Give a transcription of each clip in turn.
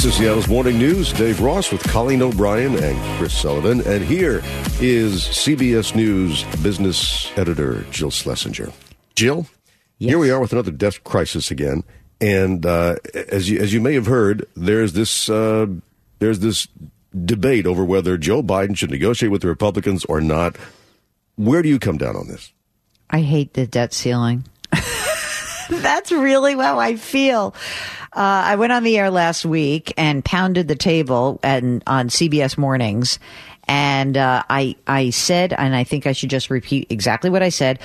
This is Seattle's Morning News. Dave Ross with Colleen O'Brien and Chris Sullivan. And here is CBS News business editor Jill Schlesinger. Jill, Yes. here we are with another debt crisis again. And uh, as you as you may have heard, there's this uh, there's this debate over whether Joe Biden should negotiate with the Republicans or not. Where do you come down on this? I hate the debt ceiling. That's really how I feel. Uh, I went on the air last week and pounded the table and on CBS mornings, and uh, I I said, and I think I should just repeat exactly what I said.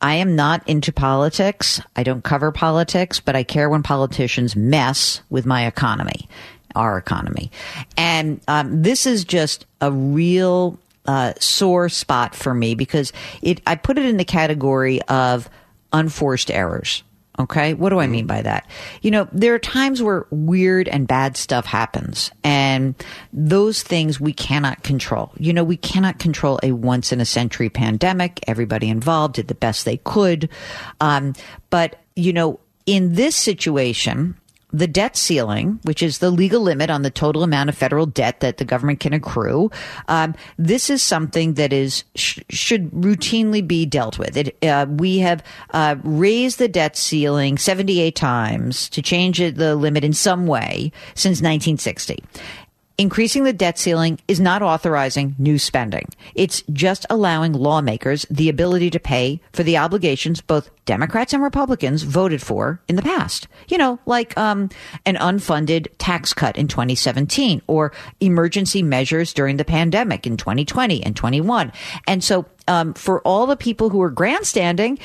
I am not into politics. I don't cover politics, but I care when politicians mess with my economy, our economy, and um, this is just a real uh, sore spot for me because it. I put it in the category of unforced errors. Okay. What do I mean by that? You know, there are times where weird and bad stuff happens and those things we cannot control. You know, we cannot control a once in a century pandemic. Everybody involved did the best they could. Um, but, you know, in this situation, the debt ceiling, which is the legal limit on the total amount of federal debt that the government can accrue, um, this is something that is sh- should routinely be dealt with. It, uh, we have uh, raised the debt ceiling 78 times to change the limit in some way since 1960. Increasing the debt ceiling is not authorizing new spending. It's just allowing lawmakers the ability to pay for the obligations both Democrats and Republicans voted for in the past. You know, like um, an unfunded tax cut in 2017 or emergency measures during the pandemic in 2020 and 21. And so um, for all the people who are grandstanding,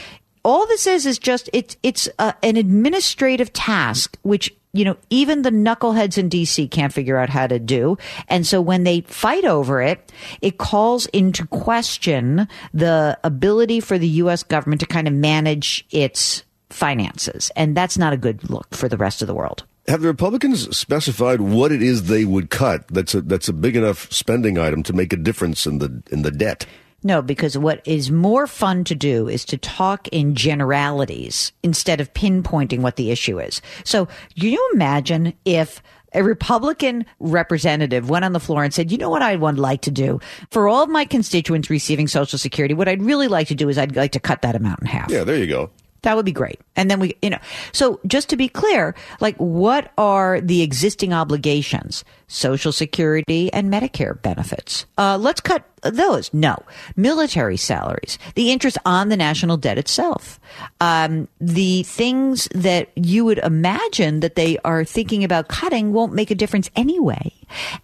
all this is is just it's it's uh, an administrative task which you know even the knuckleheads in DC can't figure out how to do and so when they fight over it it calls into question the ability for the US government to kind of manage its finances and that's not a good look for the rest of the world Have the Republicans specified what it is they would cut? That's a that's a big enough spending item to make a difference in the in the debt. No, because what is more fun to do is to talk in generalities instead of pinpointing what the issue is. So, can you imagine if a Republican representative went on the floor and said, you know what I would like to do for all of my constituents receiving Social Security? What I'd really like to do is I'd like to cut that amount in half. Yeah, there you go. That would be great. And then we, you know, so just to be clear, like what are the existing obligations? Social Security and Medicare benefits. Uh, let's cut those. No. Military salaries, the interest on the national debt itself, um, the things that you would imagine that they are thinking about cutting won't make a difference anyway.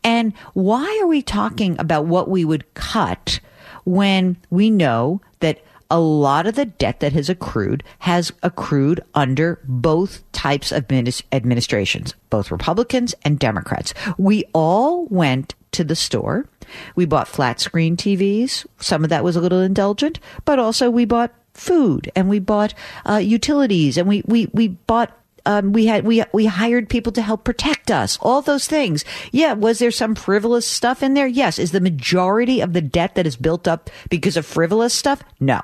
And why are we talking about what we would cut when we know that a lot of the debt that has accrued has accrued under both types of minis- administrations, both Republicans and Democrats. We all went to the store. We bought flat screen TVs. Some of that was a little indulgent, but also we bought food and we bought uh, utilities and we, we, we bought um, we had we we hired people to help protect us. All those things. Yeah, was there some frivolous stuff in there? Yes. Is the majority of the debt that is built up because of frivolous stuff? No,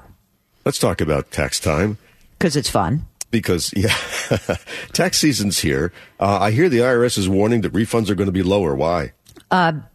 Let's talk about tax time because it's fun. because yeah, tax season's here. Uh, I hear the IRS is warning that refunds are going to be lower. Why?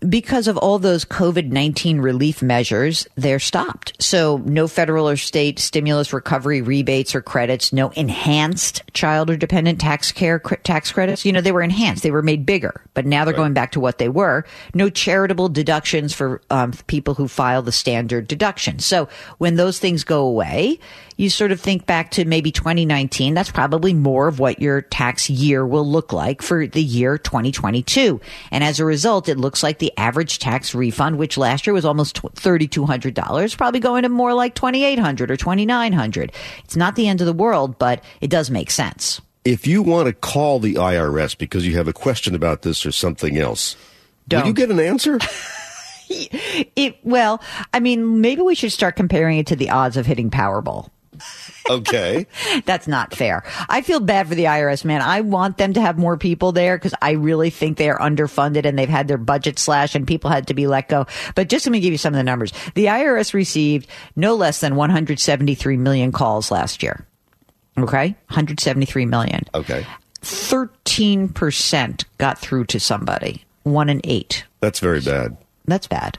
Because of all those COVID 19 relief measures, they're stopped. So, no federal or state stimulus recovery rebates or credits, no enhanced child or dependent tax care cr- tax credits. You know, they were enhanced, they were made bigger, but now they're going back to what they were. No charitable deductions for um, people who file the standard deduction. So, when those things go away, you sort of think back to maybe 2019. That's probably more of what your tax year will look like for the year 2022. And as a result, it looks like the average tax refund, which last year was almost $3,200, probably going to more like 2800 or 2900 It's not the end of the world, but it does make sense. If you want to call the IRS because you have a question about this or something else, will you get an answer? It, well, I mean, maybe we should start comparing it to the odds of hitting Powerball. Okay. That's not fair. I feel bad for the IRS, man. I want them to have more people there because I really think they are underfunded and they've had their budget slashed and people had to be let go. But just let me give you some of the numbers. The IRS received no less than 173 million calls last year. Okay? 173 million. Okay. 13% got through to somebody. One in eight. That's very bad. That's bad.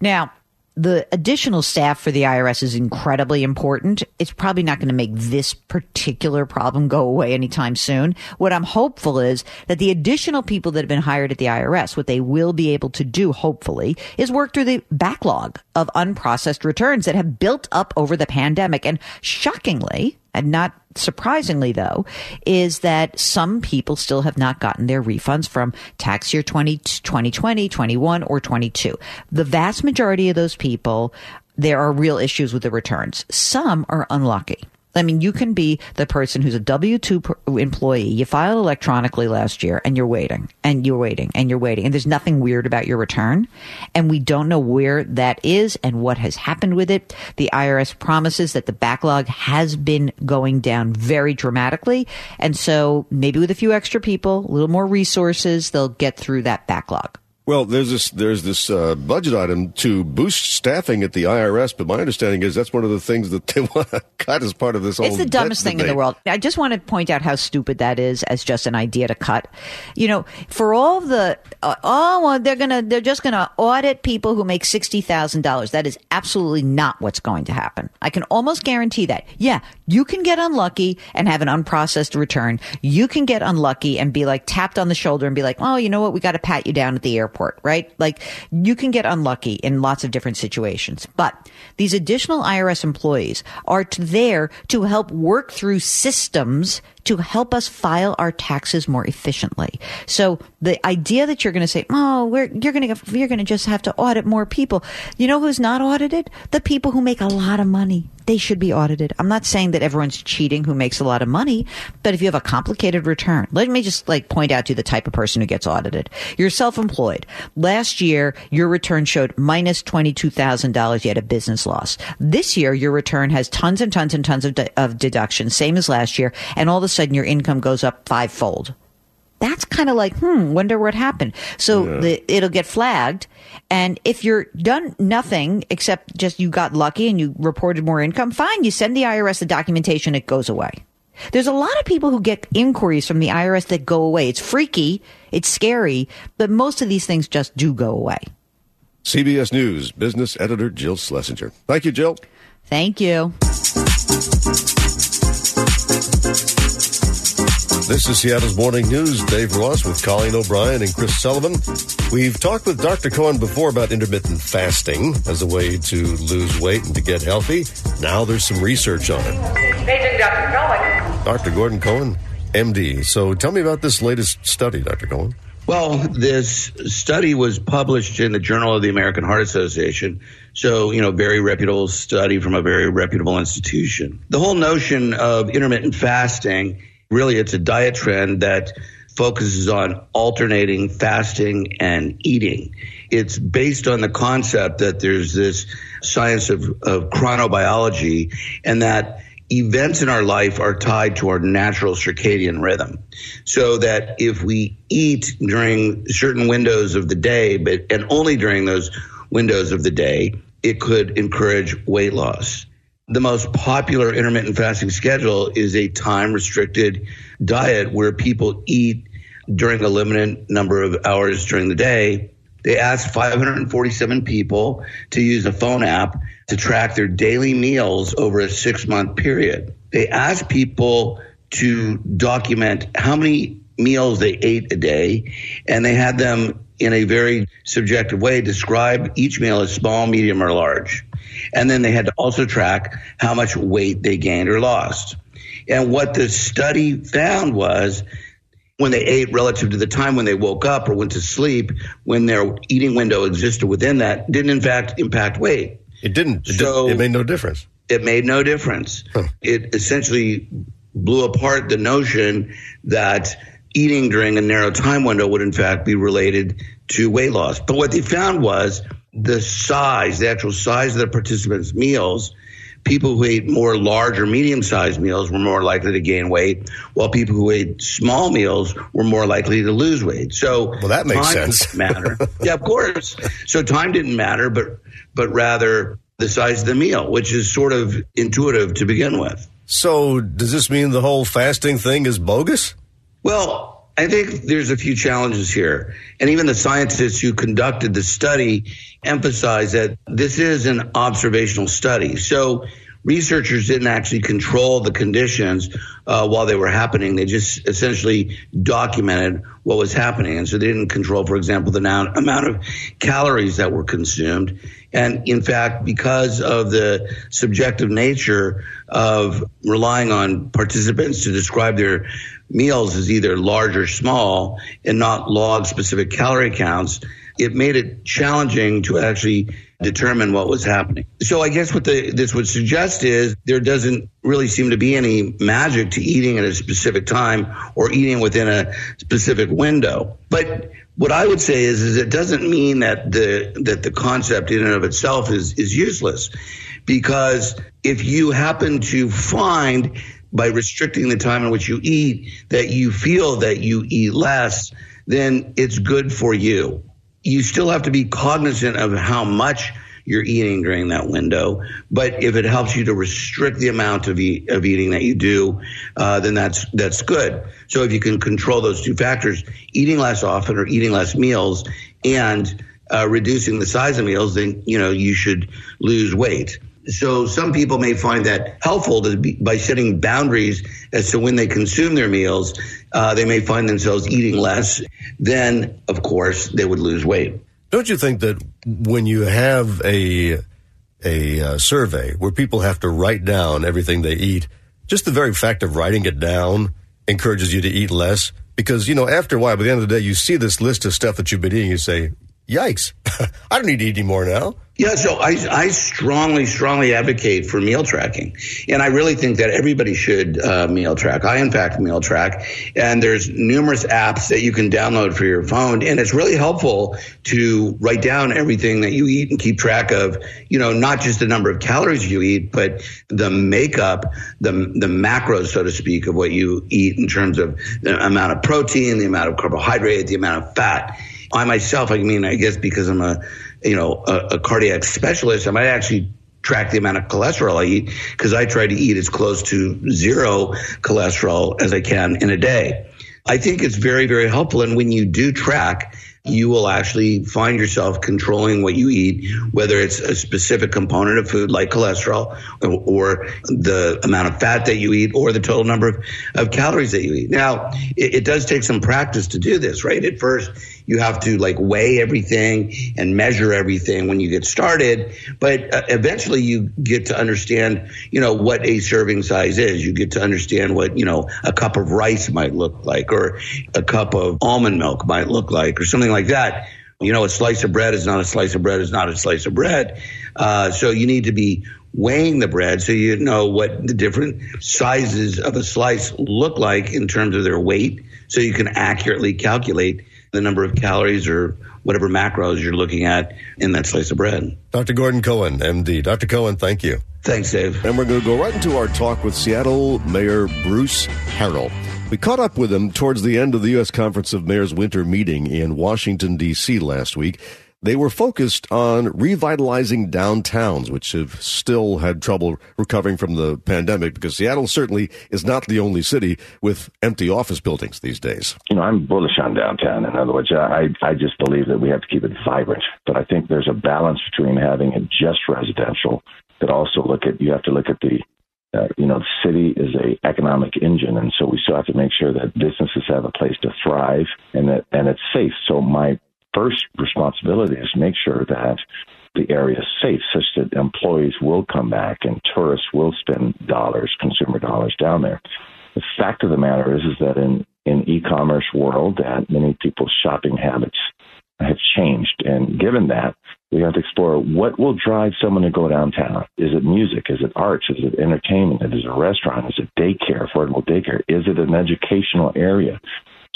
Now, the additional staff for the IRS is incredibly important. It's probably not going to make this particular problem go away anytime soon. What I'm hopeful is that the additional people that have been hired at the IRS, what they will be able to do, hopefully, is work through the backlog of unprocessed returns that have built up over the pandemic. And shockingly, and not surprisingly though, is that some people still have not gotten their refunds from tax year 20, 2020, 21, or 22. The vast majority of those people, there are real issues with the returns. Some are unlucky. I mean, you can be the person who's a W 2 employee. You filed electronically last year and you're waiting and you're waiting and you're waiting. And there's nothing weird about your return. And we don't know where that is and what has happened with it. The IRS promises that the backlog has been going down very dramatically. And so maybe with a few extra people, a little more resources, they'll get through that backlog. Well, there's this there's this uh, budget item to boost staffing at the IRS, but my understanding is that's one of the things that they want to cut as part of this. It's the dumbest thing debate. in the world. I just want to point out how stupid that is as just an idea to cut. You know, for all the uh, oh well, they're gonna they're just gonna audit people who make sixty thousand dollars. That is absolutely not what's going to happen. I can almost guarantee that. Yeah, you can get unlucky and have an unprocessed return. You can get unlucky and be like tapped on the shoulder and be like, oh, you know what, we got to pat you down at the airport right? Like you can get unlucky in lots of different situations, but these additional IRS employees are there to help work through systems to help us file our taxes more efficiently. So the idea that you're going to say, "Oh, we're, you're going to you're going to just have to audit more people," you know who's not audited? The people who make a lot of money. They should be audited. I'm not saying that everyone's cheating who makes a lot of money, but if you have a complicated return, let me just like point out to you the type of person who gets audited. You're self-employed. Last year, your return showed minus $22,000. You had a business loss. This year, your return has tons and tons and tons of, de- of deductions, same as last year, and all of a sudden your income goes up fivefold. That's kind of like, hmm, wonder what happened. So yeah. the, it'll get flagged. And if you're done nothing except just you got lucky and you reported more income, fine. You send the IRS the documentation, it goes away. There's a lot of people who get inquiries from the IRS that go away. It's freaky, it's scary, but most of these things just do go away. CBS News business editor Jill Schlesinger. Thank you, Jill. Thank you. This is Seattle's Morning News. Dave Ross with Colleen O'Brien and Chris Sullivan. We've talked with Dr. Cohen before about intermittent fasting as a way to lose weight and to get healthy. Now there's some research on it. Paging Dr. Cohen. Dr. Gordon Cohen, MD. So tell me about this latest study, Dr. Cohen. Well, this study was published in the Journal of the American Heart Association. So, you know, very reputable study from a very reputable institution. The whole notion of intermittent fasting really it's a diet trend that focuses on alternating fasting and eating. It's based on the concept that there's this science of, of chronobiology and that events in our life are tied to our natural circadian rhythm. So that if we eat during certain windows of the day, but and only during those windows of the day, it could encourage weight loss. The most popular intermittent fasting schedule is a time restricted diet where people eat during a limited number of hours during the day. They asked 547 people to use a phone app to track their daily meals over a six month period. They asked people to document how many meals they ate a day, and they had them in a very subjective way describe each meal as small, medium, or large. And then they had to also track how much weight they gained or lost. And what the study found was when they ate relative to the time when they woke up or went to sleep, when their eating window existed within that, didn't in fact impact weight. It didn't. It, so did, it made no difference. It made no difference. Huh. It essentially blew apart the notion that eating during a narrow time window would in fact be related to weight loss. But what they found was the size, the actual size of the participants' meals. People who ate more large or medium sized meals were more likely to gain weight, while people who ate small meals were more likely to lose weight. So, well, that makes sense. matter. yeah, of course. So time didn't matter, but but rather the size of the meal, which is sort of intuitive to begin with. So, does this mean the whole fasting thing is bogus? Well, I think there's a few challenges here. And even the scientists who conducted the study emphasize that this is an observational study. So researchers didn't actually control the conditions uh, while they were happening. They just essentially documented what was happening. And so they didn't control, for example, the amount, amount of calories that were consumed. And in fact, because of the subjective nature of relying on participants to describe their meals as either large or small and not log specific calorie counts, it made it challenging to actually determine what was happening. So I guess what the, this would suggest is there doesn't really seem to be any magic to eating at a specific time or eating within a specific window. But what I would say is, is it doesn't mean that the that the concept in and of itself is is useless, because if you happen to find by restricting the time in which you eat that you feel that you eat less, then it's good for you. You still have to be cognizant of how much you're eating during that window. But if it helps you to restrict the amount of, of eating that you do, uh, then that's that's good. So if you can control those two factors, eating less often or eating less meals, and uh, reducing the size of meals, then you know you should lose weight. So some people may find that helpful be, by setting boundaries as to when they consume their meals. Uh, they may find themselves eating less. Then, of course, they would lose weight. Don't you think that when you have a a uh, survey where people have to write down everything they eat, just the very fact of writing it down encourages you to eat less? Because you know, after a while, by the end of the day, you see this list of stuff that you've been eating. You say, "Yikes! I don't need to eat anymore now." Yeah, so I, I strongly, strongly advocate for meal tracking. And I really think that everybody should uh, meal track. I, in fact, meal track. And there's numerous apps that you can download for your phone. And it's really helpful to write down everything that you eat and keep track of, you know, not just the number of calories you eat, but the makeup, the, the macros, so to speak, of what you eat in terms of the amount of protein, the amount of carbohydrate, the amount of fat. I myself, I mean, I guess because I'm a you know, a, a cardiac specialist, I might actually track the amount of cholesterol I eat because I try to eat as close to zero cholesterol as I can in a day. I think it's very, very helpful. And when you do track, you will actually find yourself controlling what you eat, whether it's a specific component of food like cholesterol or, or the amount of fat that you eat or the total number of, of calories that you eat. Now, it, it does take some practice to do this, right? At first, you have to like weigh everything and measure everything when you get started. But uh, eventually you get to understand, you know, what a serving size is. You get to understand what, you know, a cup of rice might look like or a cup of almond milk might look like or something like that. You know, a slice of bread is not a slice of bread is not a slice of bread. Uh, so you need to be weighing the bread so you know what the different sizes of a slice look like in terms of their weight so you can accurately calculate the number of calories or whatever macros you're looking at in that slice of bread. Dr. Gordon Cohen, MD. Dr. Cohen, thank you. Thanks, Dave. And we're going to go right into our talk with Seattle Mayor Bruce Harrell. We caught up with him towards the end of the U.S. Conference of Mayors winter meeting in Washington, D.C. last week. They were focused on revitalizing downtowns, which have still had trouble recovering from the pandemic because Seattle certainly is not the only city with empty office buildings these days. You know, I'm bullish on downtown. In other words, I, I just believe that we have to keep it vibrant. But I think there's a balance between having it just residential, but also look at, you have to look at the uh, you know, the city is a economic engine, and so we still have to make sure that businesses have a place to thrive and that and it's safe. So my first responsibility is make sure that the area is safe such that employees will come back and tourists will spend dollars, consumer dollars down there. The fact of the matter is, is that in, in e-commerce world that many people's shopping habits have changed. And given that, we have to explore what will drive someone to go downtown. Is it music? Is it arts? Is it entertainment? Is it a restaurant? Is it daycare, affordable daycare? Is it an educational area?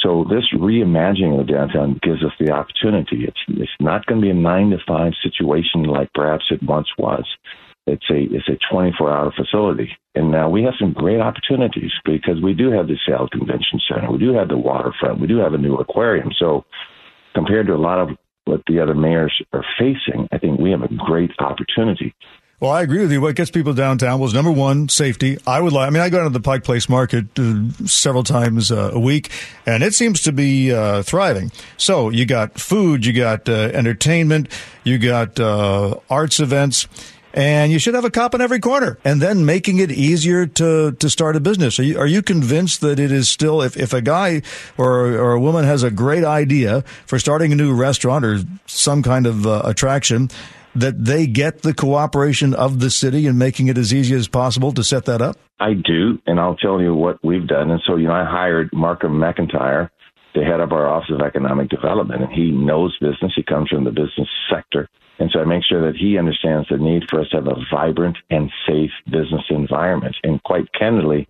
So this reimagining of the downtown gives us the opportunity. It's it's not going to be a nine to five situation like perhaps it once was. It's a it's a 24 hour facility, and now we have some great opportunities because we do have the Seattle Convention Center, we do have the waterfront, we do have a new aquarium. So compared to a lot of what the other mayors are facing, I think we have a great opportunity. Well, I agree with you. What gets people downtown was number one, safety. I would like, I mean, I go to the Pike Place Market uh, several times uh, a week, and it seems to be uh, thriving. So you got food, you got uh, entertainment, you got uh, arts events. And you should have a cop in every corner, and then making it easier to, to start a business. Are you, are you convinced that it is still, if, if a guy or, or a woman has a great idea for starting a new restaurant or some kind of uh, attraction, that they get the cooperation of the city in making it as easy as possible to set that up? I do, and I'll tell you what we've done. And so, you know, I hired Markham McIntyre, the head of our Office of Economic Development, and he knows business. He comes from the business sector. And so I make sure that he understands the need for us to have a vibrant and safe business environment. And quite candidly,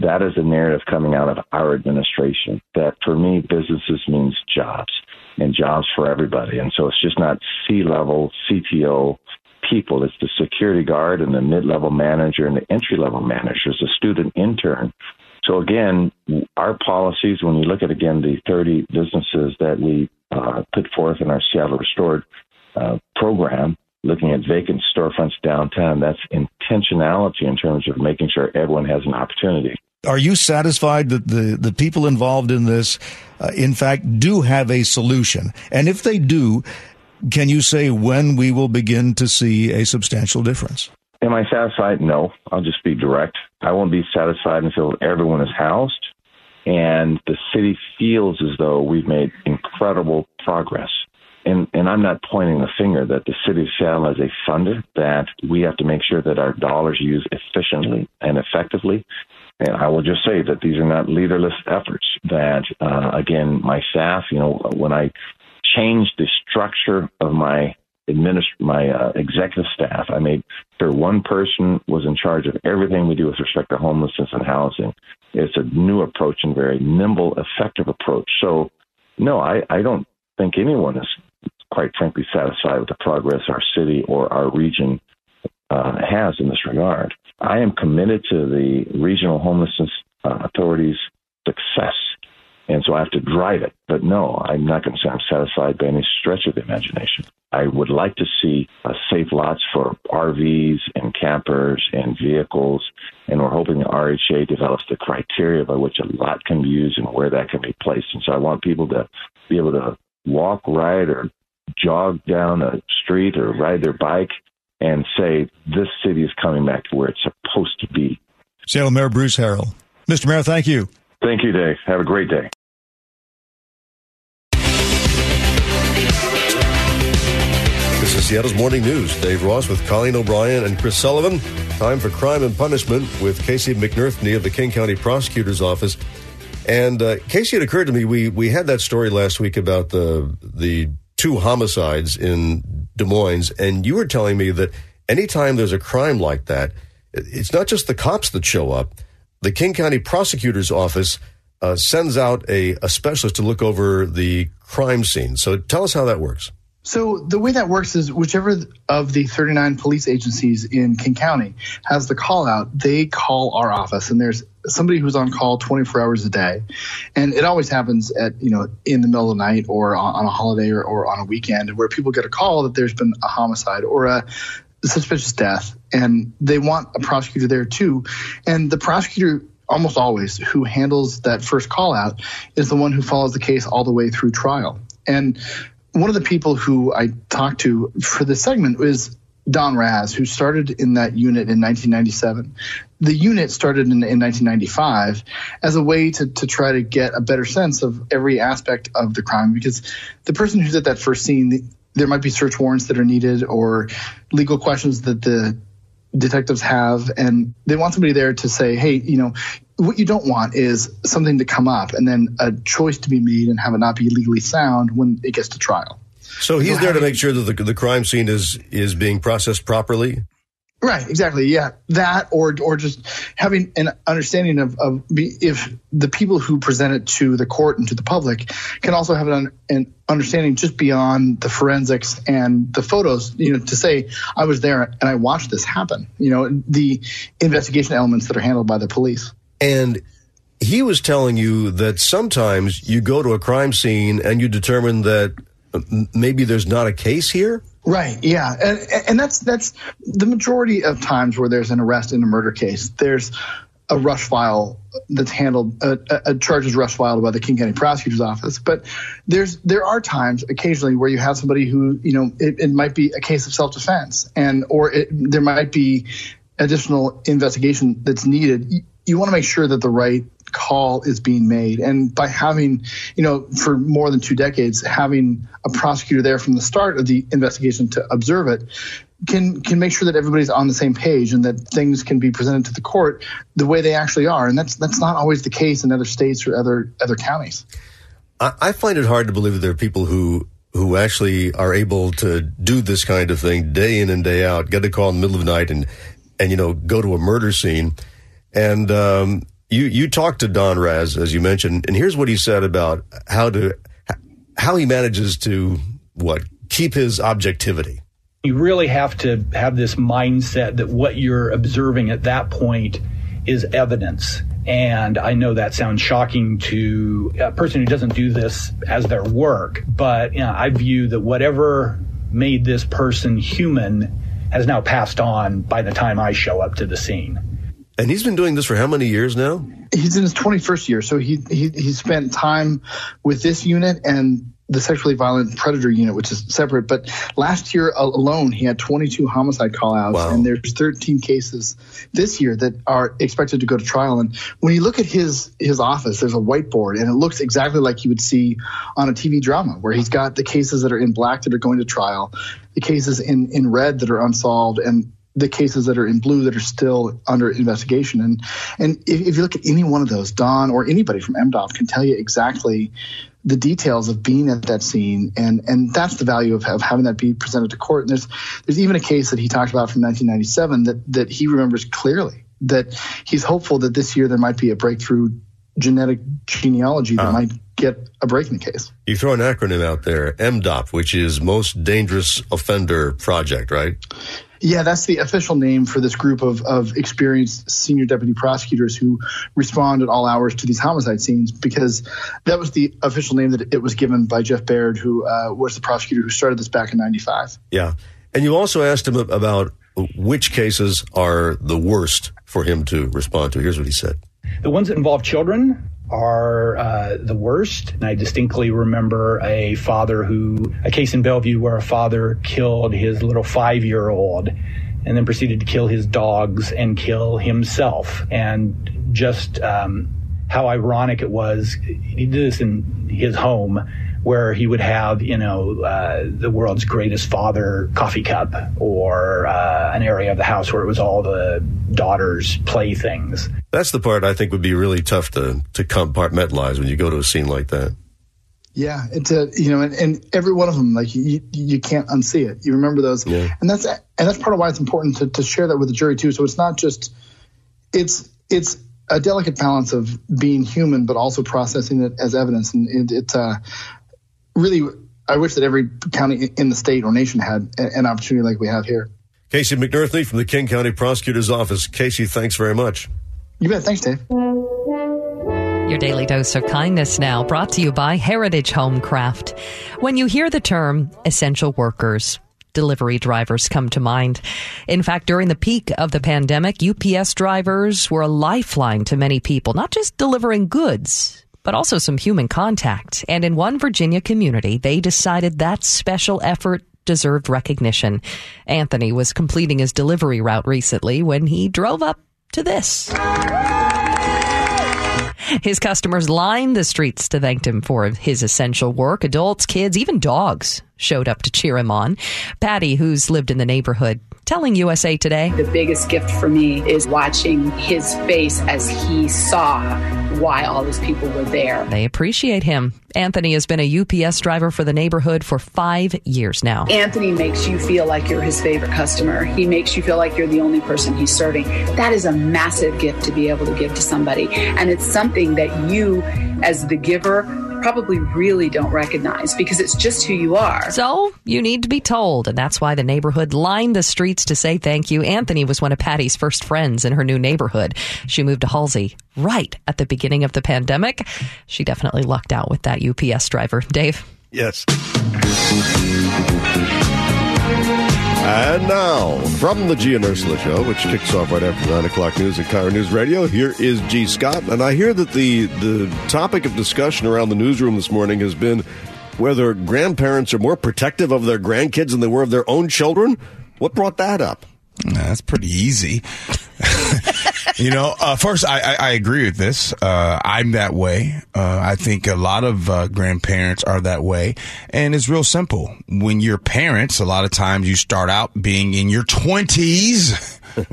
that is a narrative coming out of our administration that for me, businesses means jobs and jobs for everybody. And so it's just not C level, CTO people. It's the security guard and the mid level manager and the entry level managers, the student intern. So again, our policies, when you look at again the 30 businesses that we uh, put forth in our Seattle Restored uh, program, looking at vacant storefronts downtown, that's intentionality in terms of making sure everyone has an opportunity. Are you satisfied that the, the people involved in this, uh, in fact, do have a solution? And if they do, can you say when we will begin to see a substantial difference? Am I satisfied? No. I'll just be direct. I won't be satisfied until everyone is housed and the city feels as though we've made incredible progress. And, and I'm not pointing the finger that the city of Seattle as a funder, that we have to make sure that our dollars are used efficiently and effectively. And I will just say that these are not leaderless efforts. That uh, again, my staff, you know, when I changed the structure of my administ- my uh, executive staff, I made sure one person was in charge of everything we do with respect to homelessness and housing. It's a new approach and very nimble, effective approach. So, no, I, I don't think anyone is quite frankly satisfied with the progress our city or our region uh, has in this regard. I am committed to the regional homelessness uh, authority's success. And so I have to drive it. But no, I'm not going to say I'm satisfied by any stretch of the imagination. I would like to see uh, safe lots for RVs and campers and vehicles. And we're hoping the RHA develops the criteria by which a lot can be used and where that can be placed. And so I want people to be able to walk, ride, or jog down a street or ride their bike and say this city is coming back to where it's supposed to be. Seattle Mayor Bruce Harrell. Mr. Mayor, thank you. Thank you, Dave. Have a great day. This is Seattle's Morning News. Dave Ross with Colleen O'Brien and Chris Sullivan. Time for Crime and Punishment with Casey McNerthney of the King County Prosecutor's Office. And uh, Casey, it occurred to me we we had that story last week about the the two homicides in Des Moines, and you were telling me that anytime there's a crime like that, it's not just the cops that show up. The King County Prosecutor's Office uh, sends out a, a specialist to look over the crime scene. So tell us how that works. So the way that works is whichever of the 39 police agencies in King County has the call out, they call our office and there's somebody who's on call 24 hours a day. And it always happens at, you know, in the middle of the night or on, a holiday or, or on a weekend where people get a call that there's been a homicide or a suspicious death and they want a prosecutor there too. And the prosecutor almost always who handles that first call out is the one who follows the case all the way through trial. And one of the people who I talked to for this segment was Don Raz, who started in that unit in 1997. The unit started in, in 1995 as a way to, to try to get a better sense of every aspect of the crime because the person who's at that first scene, there might be search warrants that are needed or legal questions that the detectives have and they want somebody there to say hey you know what you don't want is something to come up and then a choice to be made and have it not be legally sound when it gets to trial. So he's so there to make sure that the, the crime scene is is being processed properly. Right, exactly. Yeah, that or or just having an understanding of, of be, if the people who present it to the court and to the public can also have an, an understanding just beyond the forensics and the photos. You know, to say I was there and I watched this happen. You know, the investigation elements that are handled by the police. And he was telling you that sometimes you go to a crime scene and you determine that uh, maybe there's not a case here. Right. Yeah, and and that's that's the majority of times where there's an arrest in a murder case. There's a rush file that's handled uh, uh, a, a charge is rush filed by the King County Prosecutor's Office. But there's there are times occasionally where you have somebody who you know it, it might be a case of self defense and or it, there might be additional investigation that's needed. You, want to make sure that the right call is being made. And by having, you know, for more than two decades, having a prosecutor there from the start of the investigation to observe it can can make sure that everybody's on the same page and that things can be presented to the court the way they actually are. And that's that's not always the case in other states or other other counties. I, I find it hard to believe that there are people who who actually are able to do this kind of thing day in and day out, get a call in the middle of the night and and you know go to a murder scene and um, you you talked to Don Raz as you mentioned, and here's what he said about how to how he manages to what keep his objectivity. You really have to have this mindset that what you're observing at that point is evidence. And I know that sounds shocking to a person who doesn't do this as their work, but you know, I view that whatever made this person human has now passed on by the time I show up to the scene. And he's been doing this for how many years now? He's in his 21st year, so he he he spent time with this unit and the sexually violent predator unit, which is separate. But last year alone, he had 22 homicide callouts, wow. and there's 13 cases this year that are expected to go to trial. And when you look at his his office, there's a whiteboard, and it looks exactly like you would see on a TV drama, where he's got the cases that are in black that are going to trial, the cases in in red that are unsolved, and the cases that are in blue that are still under investigation. And and if, if, you look at any one of those, Don or anybody from MDOP can tell you exactly the details of being at that scene, and and that's the value of, of having that be presented to court. And there's there's even a case that he talked about from 1997 that that he remembers clearly. That he's hopeful that this year there might be a breakthrough genetic genealogy that uh, might get a break in the case. You throw an acronym out there, MDOP, which is Most Dangerous Offender Project, right? Yeah, that's the official name for this group of, of experienced senior deputy prosecutors who respond at all hours to these homicide scenes because that was the official name that it was given by Jeff Baird, who uh, was the prosecutor who started this back in 95. Yeah. And you also asked him about which cases are the worst for him to respond to. Here's what he said The ones that involve children are uh, the worst. And I distinctly remember a father who, a case in Bellevue where a father killed his little five year old and then proceeded to kill his dogs and kill himself. And just um, how ironic it was. He did this in his home where he would have, you know, uh, the world's greatest father coffee cup or uh, an area of the house where it was all the daughter's playthings. That's the part I think would be really tough to, to compartmentalize when you go to a scene like that. Yeah, it's a you know, and, and every one of them, like you, you can't unsee it. You remember those, yeah. and that's and that's part of why it's important to, to share that with the jury too. So it's not just it's it's a delicate balance of being human, but also processing it as evidence. And it, it's uh, really, I wish that every county in the state or nation had an opportunity like we have here. Casey McNerthney from the King County Prosecutor's Office. Casey, thanks very much. You bet. Thanks, Dave. Your daily dose of kindness now brought to you by Heritage Homecraft. When you hear the term essential workers, delivery drivers come to mind. In fact, during the peak of the pandemic, UPS drivers were a lifeline to many people, not just delivering goods, but also some human contact. And in one Virginia community, they decided that special effort deserved recognition. Anthony was completing his delivery route recently when he drove up to this. His customers lined the streets to thank him for his essential work. Adults, kids, even dogs showed up to cheer him on. Patty, who's lived in the neighborhood, telling USA Today. The biggest gift for me is watching his face as he saw why all those people were there. They appreciate him. Anthony has been a UPS driver for the neighborhood for five years now. Anthony makes you feel like you're his favorite customer. He makes you feel like you're the only person he's serving. That is a massive gift to be able to give to somebody. And it's something that you, as the giver, probably really don't recognize because it's just who you are. So you need to be told. And that's why the neighborhood lined the streets to say thank you. Anthony was one of Patty's first friends in her new neighborhood. She moved to Halsey right at the beginning of the pandemic. She definitely lucked out with that UPS driver. Dave? Yes. And now, from the G and Ursula Show, which kicks off right after 9 o'clock news at KIRO News Radio, here is G. Scott. And I hear that the, the topic of discussion around the newsroom this morning has been whether grandparents are more protective of their grandkids than they were of their own children. What brought that up? That's pretty easy. you know, uh, first, I, I, I, agree with this. Uh, I'm that way. Uh, I think a lot of uh, grandparents are that way. And it's real simple. When you're parents, a lot of times you start out being in your 20s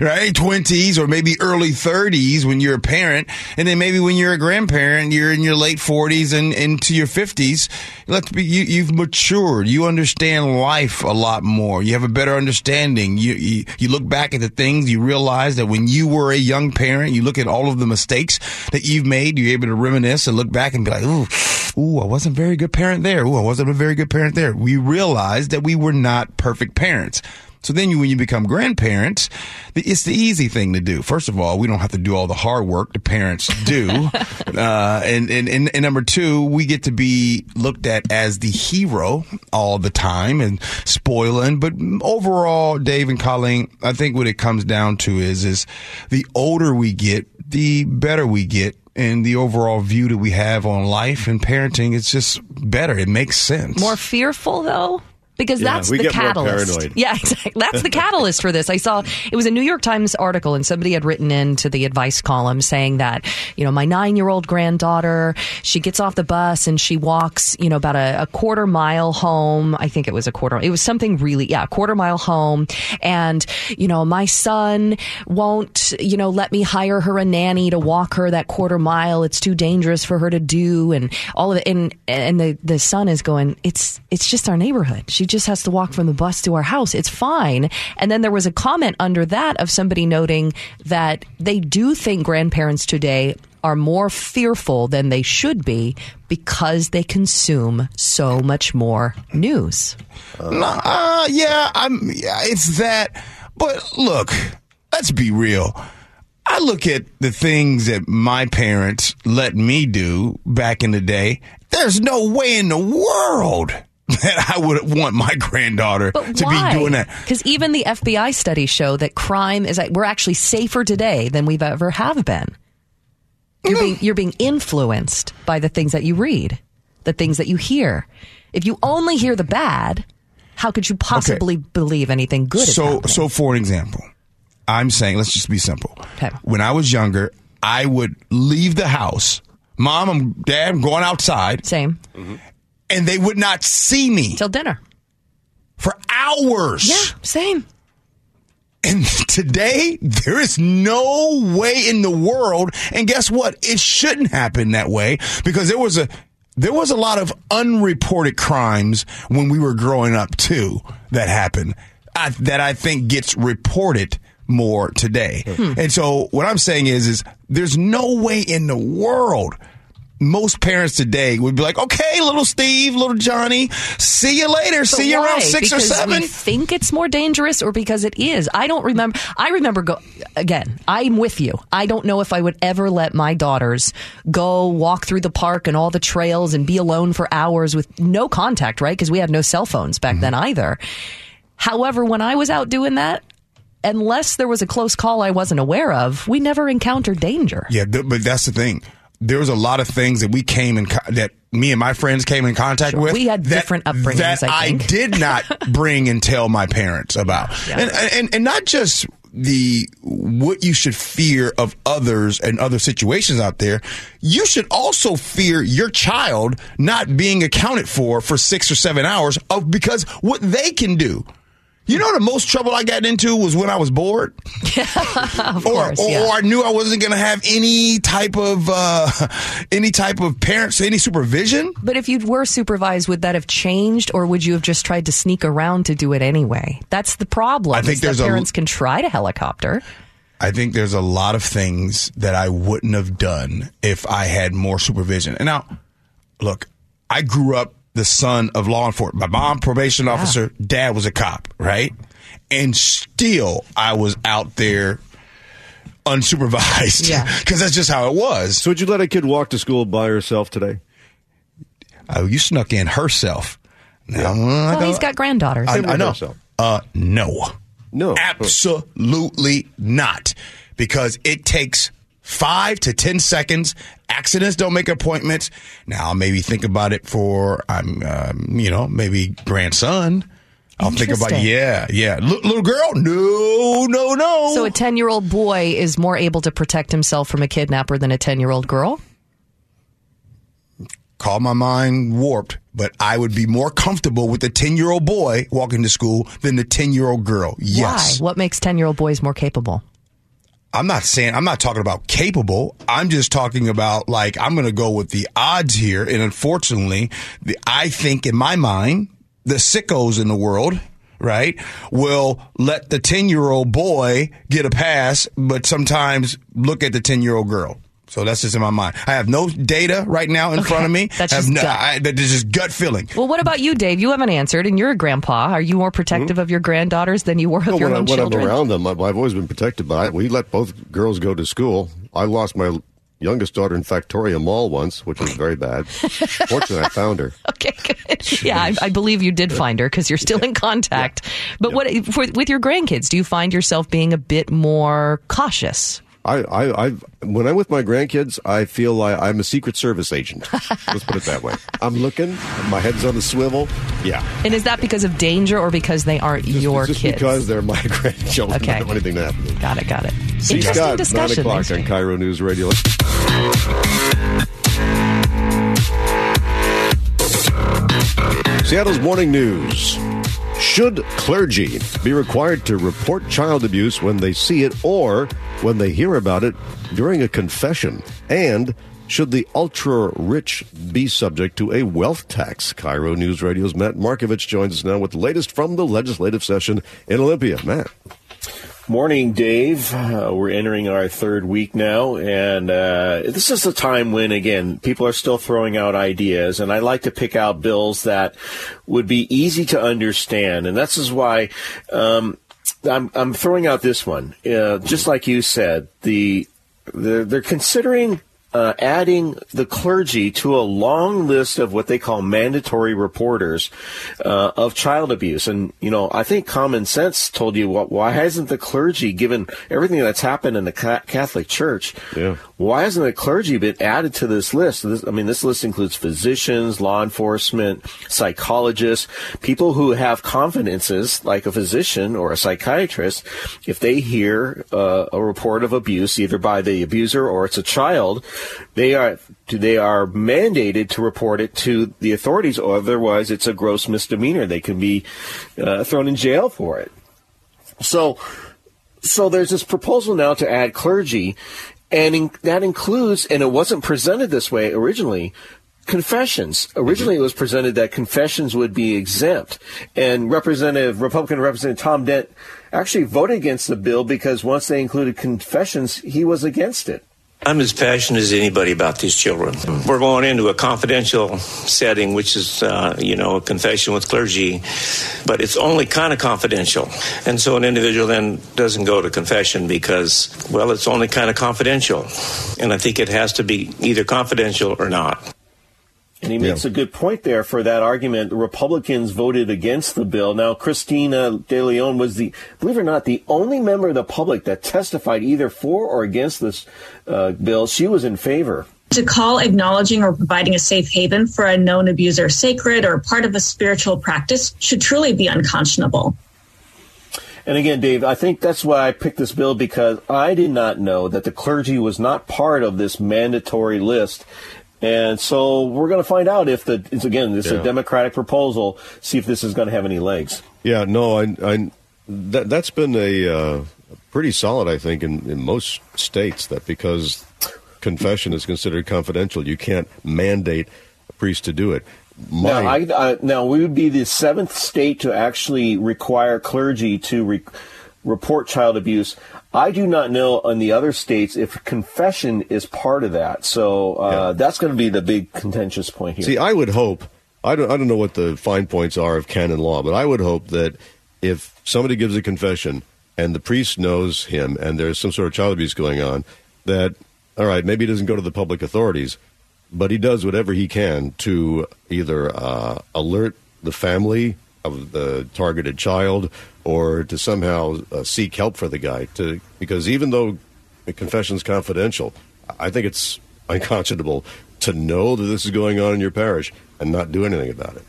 right? 20s or maybe early 30s when you're a parent. And then maybe when you're a grandparent, you're in your late 40s and into your 50s. Let's be, you, you've matured. You understand life a lot more. You have a better understanding. You, you, you look back at the things, you realize that when you were a young parent, you look at all of the mistakes that you've made, you're able to reminisce and look back and be like, ooh, ooh, I wasn't a very good parent there. Ooh, I wasn't a very good parent there. We realized that we were not perfect parents. So then you, when you become grandparents, it's the easy thing to do. First of all, we don't have to do all the hard work the parents do. uh, and, and, and, and, number two, we get to be looked at as the hero all the time and spoiling. But overall, Dave and Colleen, I think what it comes down to is, is the older we get, the better we get and the overall view that we have on life and parenting it's just better it makes sense more fearful though because yeah, that's the catalyst. Yeah, exactly. That's the catalyst for this. I saw it was a New York Times article, and somebody had written into the advice column saying that you know my nine year old granddaughter she gets off the bus and she walks you know about a, a, quarter mile home. I think it was a quarter. It was something really yeah, a quarter mile home, and you know my son won't you know let me hire her a nanny to walk her that quarter mile. It's too dangerous for her to do, and all of it. And and the the son is going. It's it's just our neighborhood. She she just has to walk from the bus to our house. It's fine. And then there was a comment under that of somebody noting that they do think grandparents today are more fearful than they should be because they consume so much more news. Uh, yeah, I'm. Yeah, it's that. But look, let's be real. I look at the things that my parents let me do back in the day. There's no way in the world that I would want my granddaughter but to why? be doing that. Because even the FBI studies show that crime is we're actually safer today than we've ever have been. You're being you're being influenced by the things that you read, the things that you hear. If you only hear the bad, how could you possibly okay. believe anything good? So, so for an example, I'm saying let's just be simple. Okay. When I was younger, I would leave the house. Mom, I'm dad, I'm going outside. Same. Mm-hmm and they would not see me till dinner for hours. Yeah, same. And today, there is no way in the world. And guess what? It shouldn't happen that way because there was a there was a lot of unreported crimes when we were growing up too that happened I, that I think gets reported more today. Hmm. And so what I'm saying is is there's no way in the world most parents today would be like, okay, little Steve, little Johnny, see you later. But see you why? around six because or seven. We think it's more dangerous or because it is. I don't remember. I remember go again. I'm with you. I don't know if I would ever let my daughters go walk through the park and all the trails and be alone for hours with no contact, right? Because we had no cell phones back mm-hmm. then either. However, when I was out doing that, unless there was a close call I wasn't aware of, we never encountered danger. Yeah, but that's the thing there was a lot of things that we came in co- that me and my friends came in contact sure. with. We had that, different upbringings. That I, I did not bring and tell my parents about, yeah. and, and and not just the what you should fear of others and other situations out there. You should also fear your child not being accounted for for six or seven hours of because what they can do. You know, the most trouble I got into was when I was bored, or course, or, yeah. I knew I wasn't going to have any type of uh, any type of parents, any supervision. But if you were supervised, would that have changed, or would you have just tried to sneak around to do it anyway? That's the problem. I think there's parents a, can try to helicopter. I think there's a lot of things that I wouldn't have done if I had more supervision. And now, look, I grew up the son of law enforcement. My mom, probation officer, yeah. dad was a cop, right? And still, I was out there unsupervised. Yeah. Because that's just how it was. So, would you let a kid walk to school by herself today? Oh, you snuck in herself. Now, I Well, go- he's got granddaughters. I, I know. So. Uh, no. No. Absolutely not. Because it takes five to ten seconds. Accidents don't make appointments. Now, I'll maybe think about it for, um, um, you know, maybe grandson. I'll think about, yeah, yeah. L- little girl? No, no, no. So a 10 year old boy is more able to protect himself from a kidnapper than a 10 year old girl? call my mind warped, but I would be more comfortable with a 10 year old boy walking to school than the 10 year old girl. Yes. Why? What makes 10 year old boys more capable? I'm not saying, I'm not talking about capable. I'm just talking about like, I'm going to go with the odds here. And unfortunately, the, I think in my mind, the sickos in the world, right, will let the 10 year old boy get a pass, but sometimes look at the 10 year old girl. So that's just in my mind. I have no data right now in front of me. That's I have just no, gut. I, that is just gut feeling. Well, what about you, Dave? You haven't answered, and you're a grandpa. Are you more protective mm-hmm. of your granddaughters than you were of No, your when, I, own when I'm around them, I've, I've always been protected. By I, we let both girls go to school. I lost my youngest daughter in Factoria Mall once, which was very bad. Fortunately, I found her. Okay, good. Yeah, I, I believe you did find her because you're still in contact. But what for, with your grandkids? Do you find yourself being a bit more cautious? I, I, I've, when I'm with my grandkids, I feel like I'm a Secret Service agent. Let's put it that way. I'm looking, my head's on a swivel. Yeah. And is that because of danger or because they aren't your just kids? because they're my grandchildren. Okay. I don't want anything to happen. Got it. Got it. See Interesting Scott, 9 o'clock on KIRO News Radio. Seattle's morning news. Should clergy be required to report child abuse when they see it or when they hear about it during a confession? And should the ultra rich be subject to a wealth tax? KIRO News Radio's Matt Markovich joins us now with the latest from the legislative session in Olympia. Matt. Morning, Dave. Uh, we're entering our third week now, and uh, this is a time when, again, people are still throwing out ideas, and I like to pick out bills that would be easy to understand, and this is why um, I'm, I'm throwing out this one. Uh, just like you said, the they're considering uh, adding the clergy to a long list of what they call mandatory reporters uh, of child abuse. And, you know, I think common sense told you, well, why hasn't the clergy, given everything that's happened in the Catholic Church, Yeah. why hasn't the clergy been added to this list? This, I mean, this list includes physicians, law enforcement, psychologists, people who have confidences, like a physician or a psychiatrist. If they hear uh, a report of abuse, either by the abuser or it's a child, they are they are mandated to report it to the authorities, otherwise it's a gross misdemeanor. They can be uh, thrown in jail for it. So, so there's this proposal now to add clergy, and in, that includes, and it wasn't presented this way originally, confessions. Originally, it was presented that confessions would be exempt, and Representative Republican Representative Tom Dent actually voted against the bill because once they included confessions, he was against it. I'm as passionate as anybody about these children. We're going into a confidential setting, which is, uh, you know, a confession with clergy, but it's only kind of confidential. And so an individual then doesn't go to confession because, well, it's only kind of confidential. And I think it has to be either confidential or not. And he makes a good point there for that argument. The Republicans voted against the bill. Now, Christina De Leon was the, believe it or not, the only member of the public that testified either for or against this uh, bill. She was in favor. To call acknowledging or providing a safe haven for a known abuser sacred or part of a spiritual practice should truly be unconscionable. And again, Dave, I think that's why I picked this bill because I did not know that the clergy was not part of this mandatory list. And so we're going to find out if the, it's again, this is Yeah. a Democratic proposal, see if this is going to have any legs. Yeah, no, I, I that that's been a uh, pretty solid, I think, in, in most states. That because confession is considered confidential, you can't mandate a priest to do it. My, Now, I, I, now, we would be the seventh state to actually require clergy to re- report child abuse. I do not know in the other states if confession is part of that. So uh, that's going to be the big contentious point here. See, I would hope. I don't. I don't know what the fine points are of canon law, but I would hope that if somebody gives a confession and the priest knows him, and there's some sort of child abuse going on, that all right, maybe he doesn't go to the public authorities, but he does whatever he can to either uh, alert the family of the targeted child or to somehow uh, seek help for the guy to because even though the confession's confidential i think it's unconscionable to know that this is going on in your parish and not do anything about it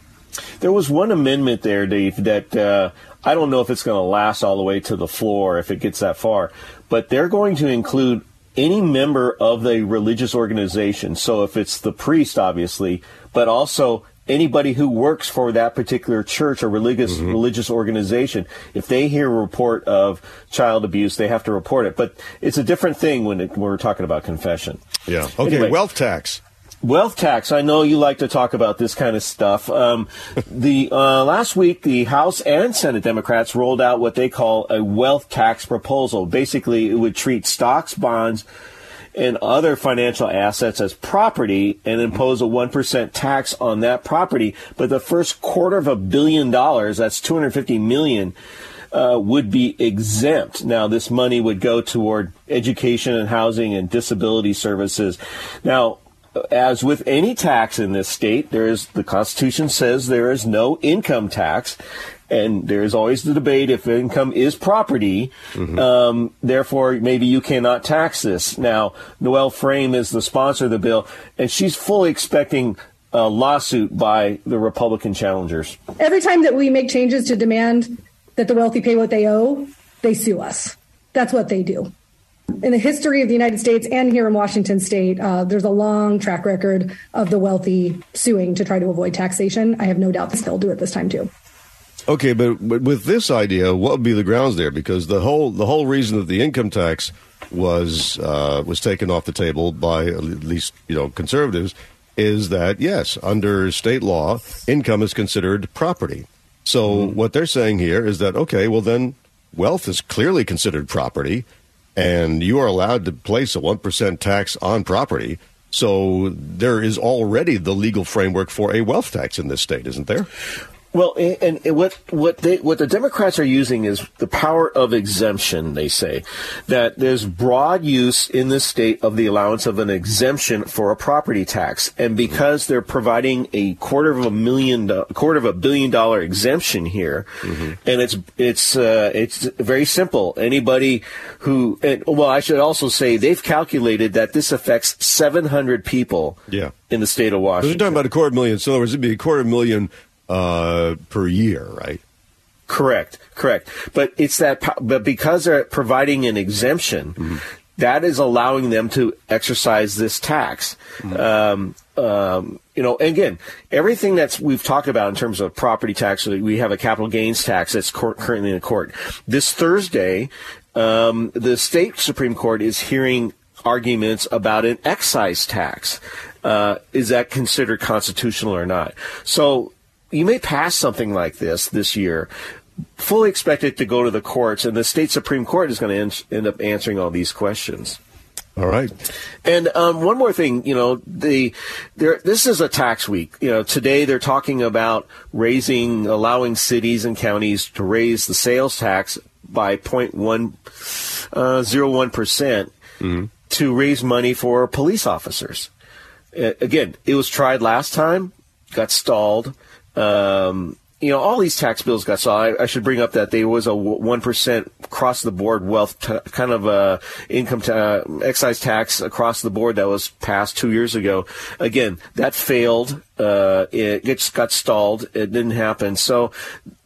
There was one amendment there, Dave, that uh, I don't know if it's going to last all the way to the floor if it gets that far, but they're going to include any member of the religious organization. So if it's the priest, obviously, but also anybody who works for that particular church or religious religious organization, if they hear a report of child abuse, they have to report it. But it's a different thing when, it, when we're talking about confession. yeah okay Anyway. wealth tax Wealth tax. I know you like to talk about this kind of stuff. Um, the uh, last week, the House and Senate Democrats rolled out what they call a wealth tax proposal. Basically, it would treat stocks, bonds, and other financial assets as property and impose a 1% tax on that property. But the first quarter of a billion dollars, that's 250 million, uh, would be exempt. Now, this money would go toward education and housing and disability services. Now, as with any tax in this state, there is the Constitution says there is no income tax, and there is always the debate if income is property. Um, therefore, maybe you cannot tax this. Now, Noel Frame is the sponsor of the bill, and she's fully expecting a lawsuit by the Republican challengers. Every time that we make changes to demand that the wealthy pay what they owe, they sue us. That's what they do. In the history of the United States and here in Washington state, uh, there's a long track record of the wealthy suing to try to avoid taxation. I have no doubt that they'll do it this time too. Okay, but, but with this idea, what would be the grounds there? Because the whole the whole reason that the income tax was uh, was taken off the table by at least you know conservatives is that yes, under state law, income is considered property. So what they're saying here is that okay, well then wealth is clearly considered property, and you are allowed to place a one percent tax on property. So there is already the legal framework for a wealth tax in this state, isn't there? Well, and, and what what they what the Democrats are using is the power of exemption. They say that there's broad use in this state of the allowance of an exemption for a property tax, and because they're providing a quarter of a million, do- quarter of a billion dollar exemption here, and it's it's uh, it's very simple. Anybody who, and, well, I should also say they've calculated that this affects 700 people Yeah. in the state of Washington, we're talking about a quarter million. So words, it'd be a quarter million uh, per year, right? Correct, correct. But it's that, but because they're providing an exemption, that is allowing them to exercise this tax. Um, um, you know, again, everything that's we've talked about in terms of property tax, we have a capital gains tax that's cor- currently in the court. This Thursday, um, the state Supreme Court is hearing arguments about an excise tax. Uh, is that considered constitutional or not? So you may pass something like this this year, fully expect it to go to the courts, and the state Supreme Court is going to end up answering all these questions. All right. And um, one more thing, you know, the there this is a tax week. You know, today they're talking about raising, allowing cities and counties to raise the sales tax by 0.101 percent to raise money for police officers. Uh, again, it was tried last time, got stalled. Um, you know, all these tax bills got stalled. I, I should bring up that there was a one percent across the board wealth ta kind of uh, income ta- excise tax across the board that was passed two years ago. Again, that failed. Uh, it just got stalled. It didn't happen. So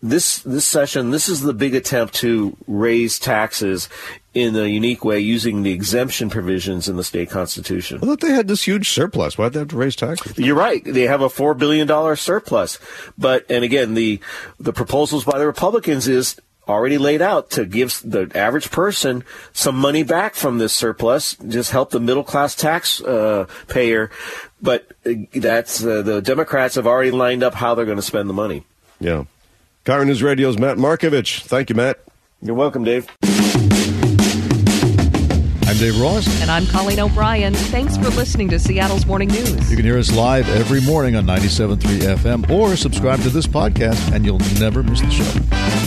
this this session, this is the big attempt to raise taxes in a unique way using the exemption provisions in the state constitution. I thought they had this huge surplus. Why'd they have to raise taxes? You're right. They have a four billion dollar surplus, but and again, the the proposals by the Republicans is already laid out to give the average person some money back from this surplus, just help the middle class tax uh, payer. But uh, that's uh, the Democrats have already lined up how they're going to spend the money. Yeah. KIRO News Radio's Matt Markovich. Thank you, Matt. You're welcome, Dave. I'm Dave Ross. And I'm Colleen O'Brien. Thanks for listening to Seattle's Morning News. You can hear us live every morning on 97.3 FM or subscribe to this podcast and you'll never miss the show.